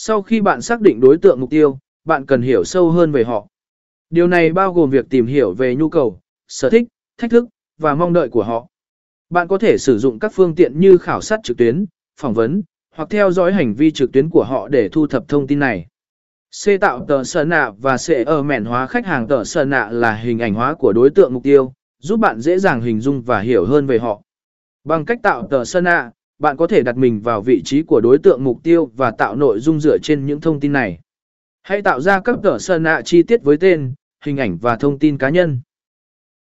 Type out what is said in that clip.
Sau khi bạn xác định đối tượng mục tiêu, bạn cần hiểu sâu hơn về họ. Điều này bao gồm việc tìm hiểu về nhu cầu, sở thích, thách thức và mong đợi của họ. Bạn có thể sử dụng các phương tiện như khảo sát trực tuyến, phỏng vấn, hoặc theo dõi hành vi trực tuyến của họ để thu thập thông tin này. C tạo tờ sở nạ và C ở mẹn hóa khách hàng tờ sở nạ là hình ảnh hóa của đối tượng mục tiêu, giúp bạn dễ dàng hình dung và hiểu hơn về họ. Bằng cách tạo tờ sở nạ, bạn có thể đặt mình vào vị trí của đối tượng mục tiêu và tạo nội dung dựa trên những thông tin này. Hãy tạo ra các tờ sơn nạ chi tiết với tên, hình ảnh và thông tin cá nhân.